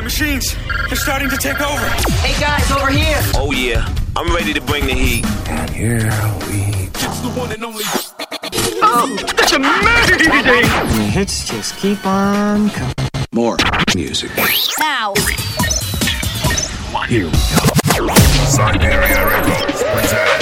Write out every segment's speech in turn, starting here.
The machines, they're starting to take over. Hey guys, over here. Oh yeah, I'm ready to bring the heat. And here we It's the one and only. Oh, that's amazing! The hits just keep on coming. more music. Now. Here we go. Siberia Records presents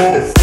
です。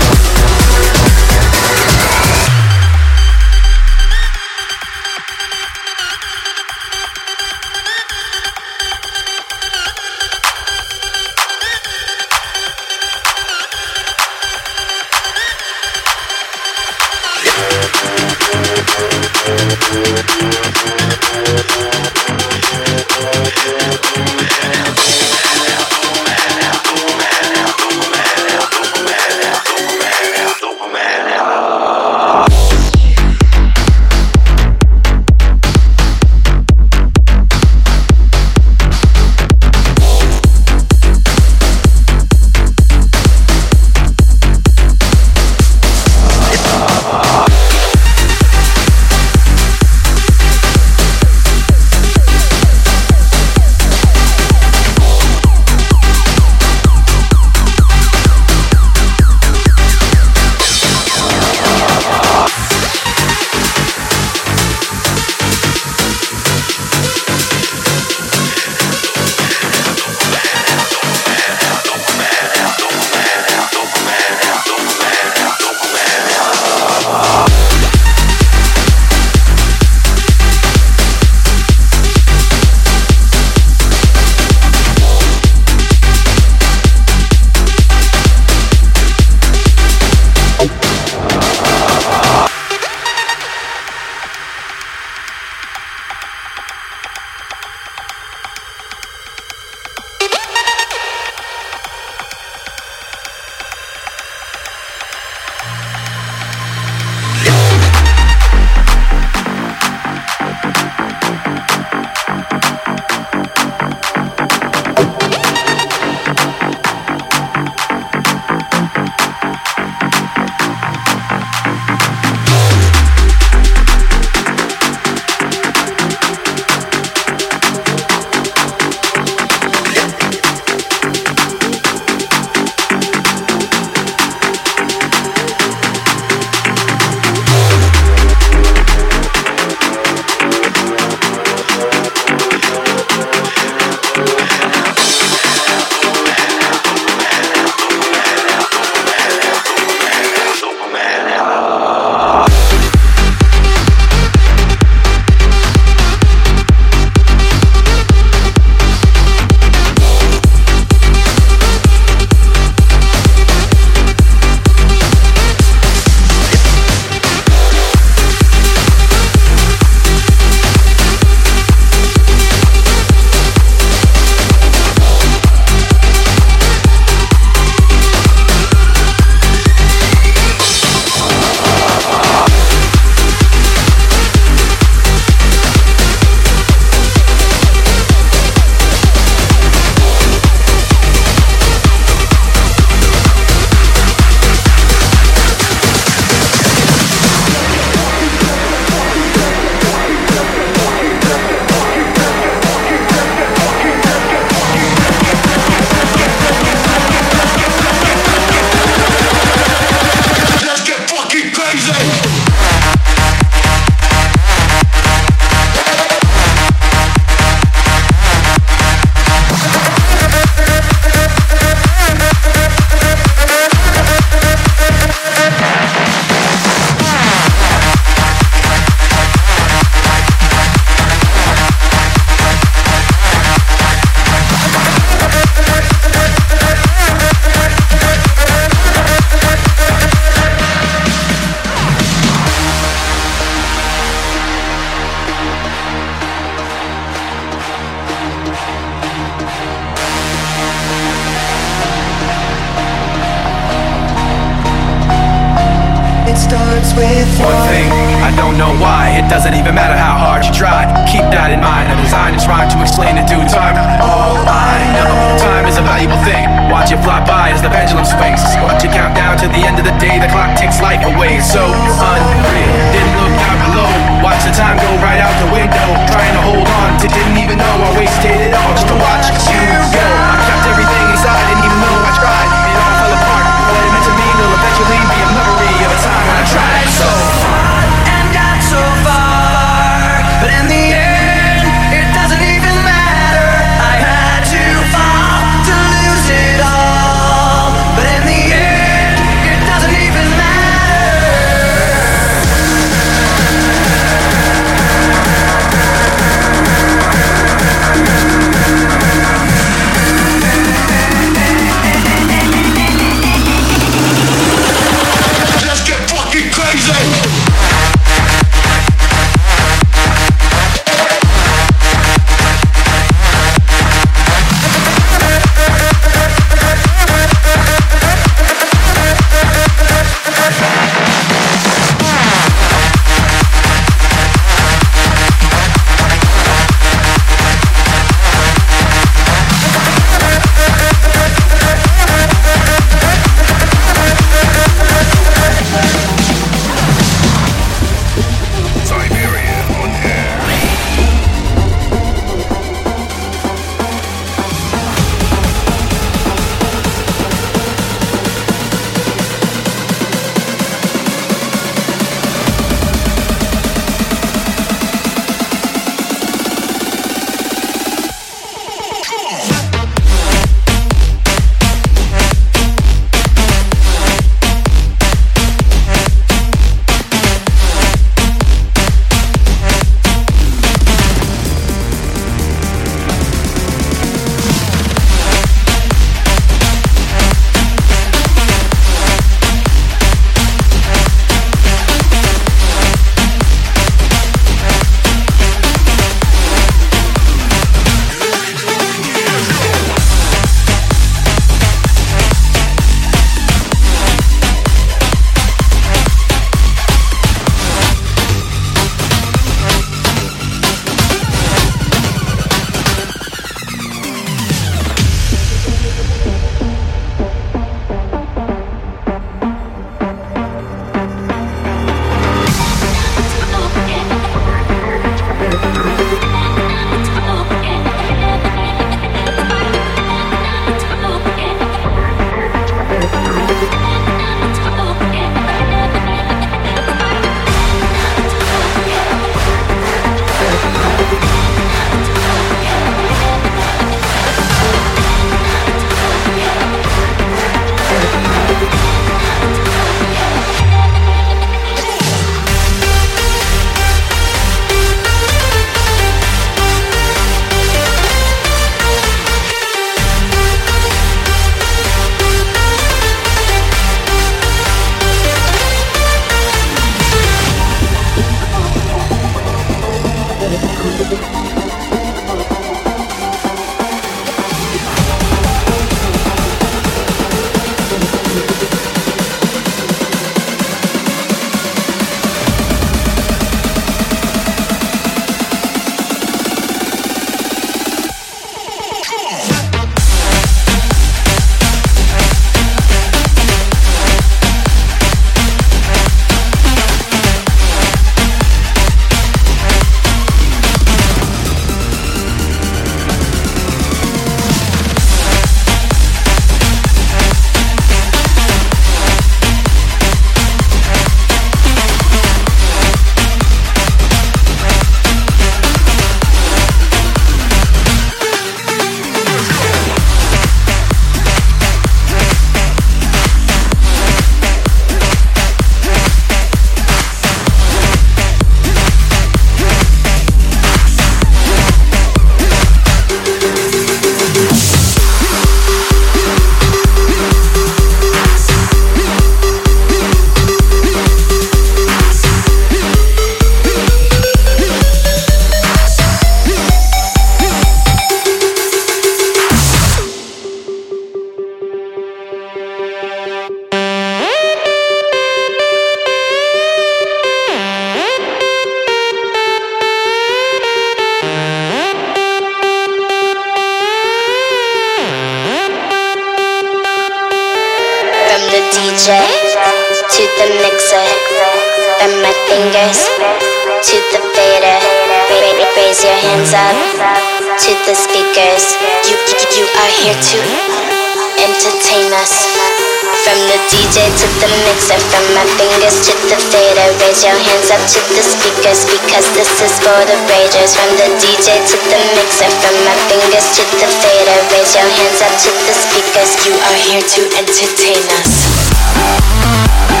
The fader. Raise your hands up to the speakers because this is for the ragers. From the DJ to the mixer, from my fingers to the fader. Raise your hands up to the speakers. You are here to entertain us.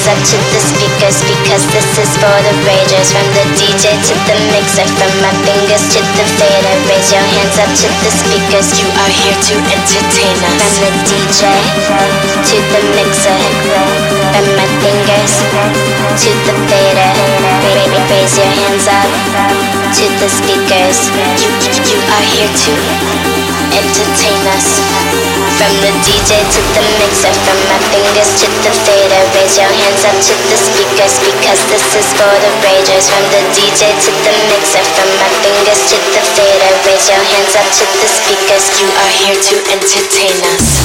Hands up to the speakers because this is for the ragers. From the DJ to the mixer, from my fingers to the fader. Raise your hands up to the speakers. You are here to entertain us. From the DJ to the mixer, from my fingers to the fader. Raise your hands up to the speakers. You, you are here to entertain us. From the DJ to the mixer, from my fingers to the fader. Raise your hands up to the speakers because this is for the ragers. From the DJ to the mixer, from my fingers to the fader. Raise your hands up to the speakers. You are here to entertain us.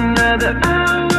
another hour.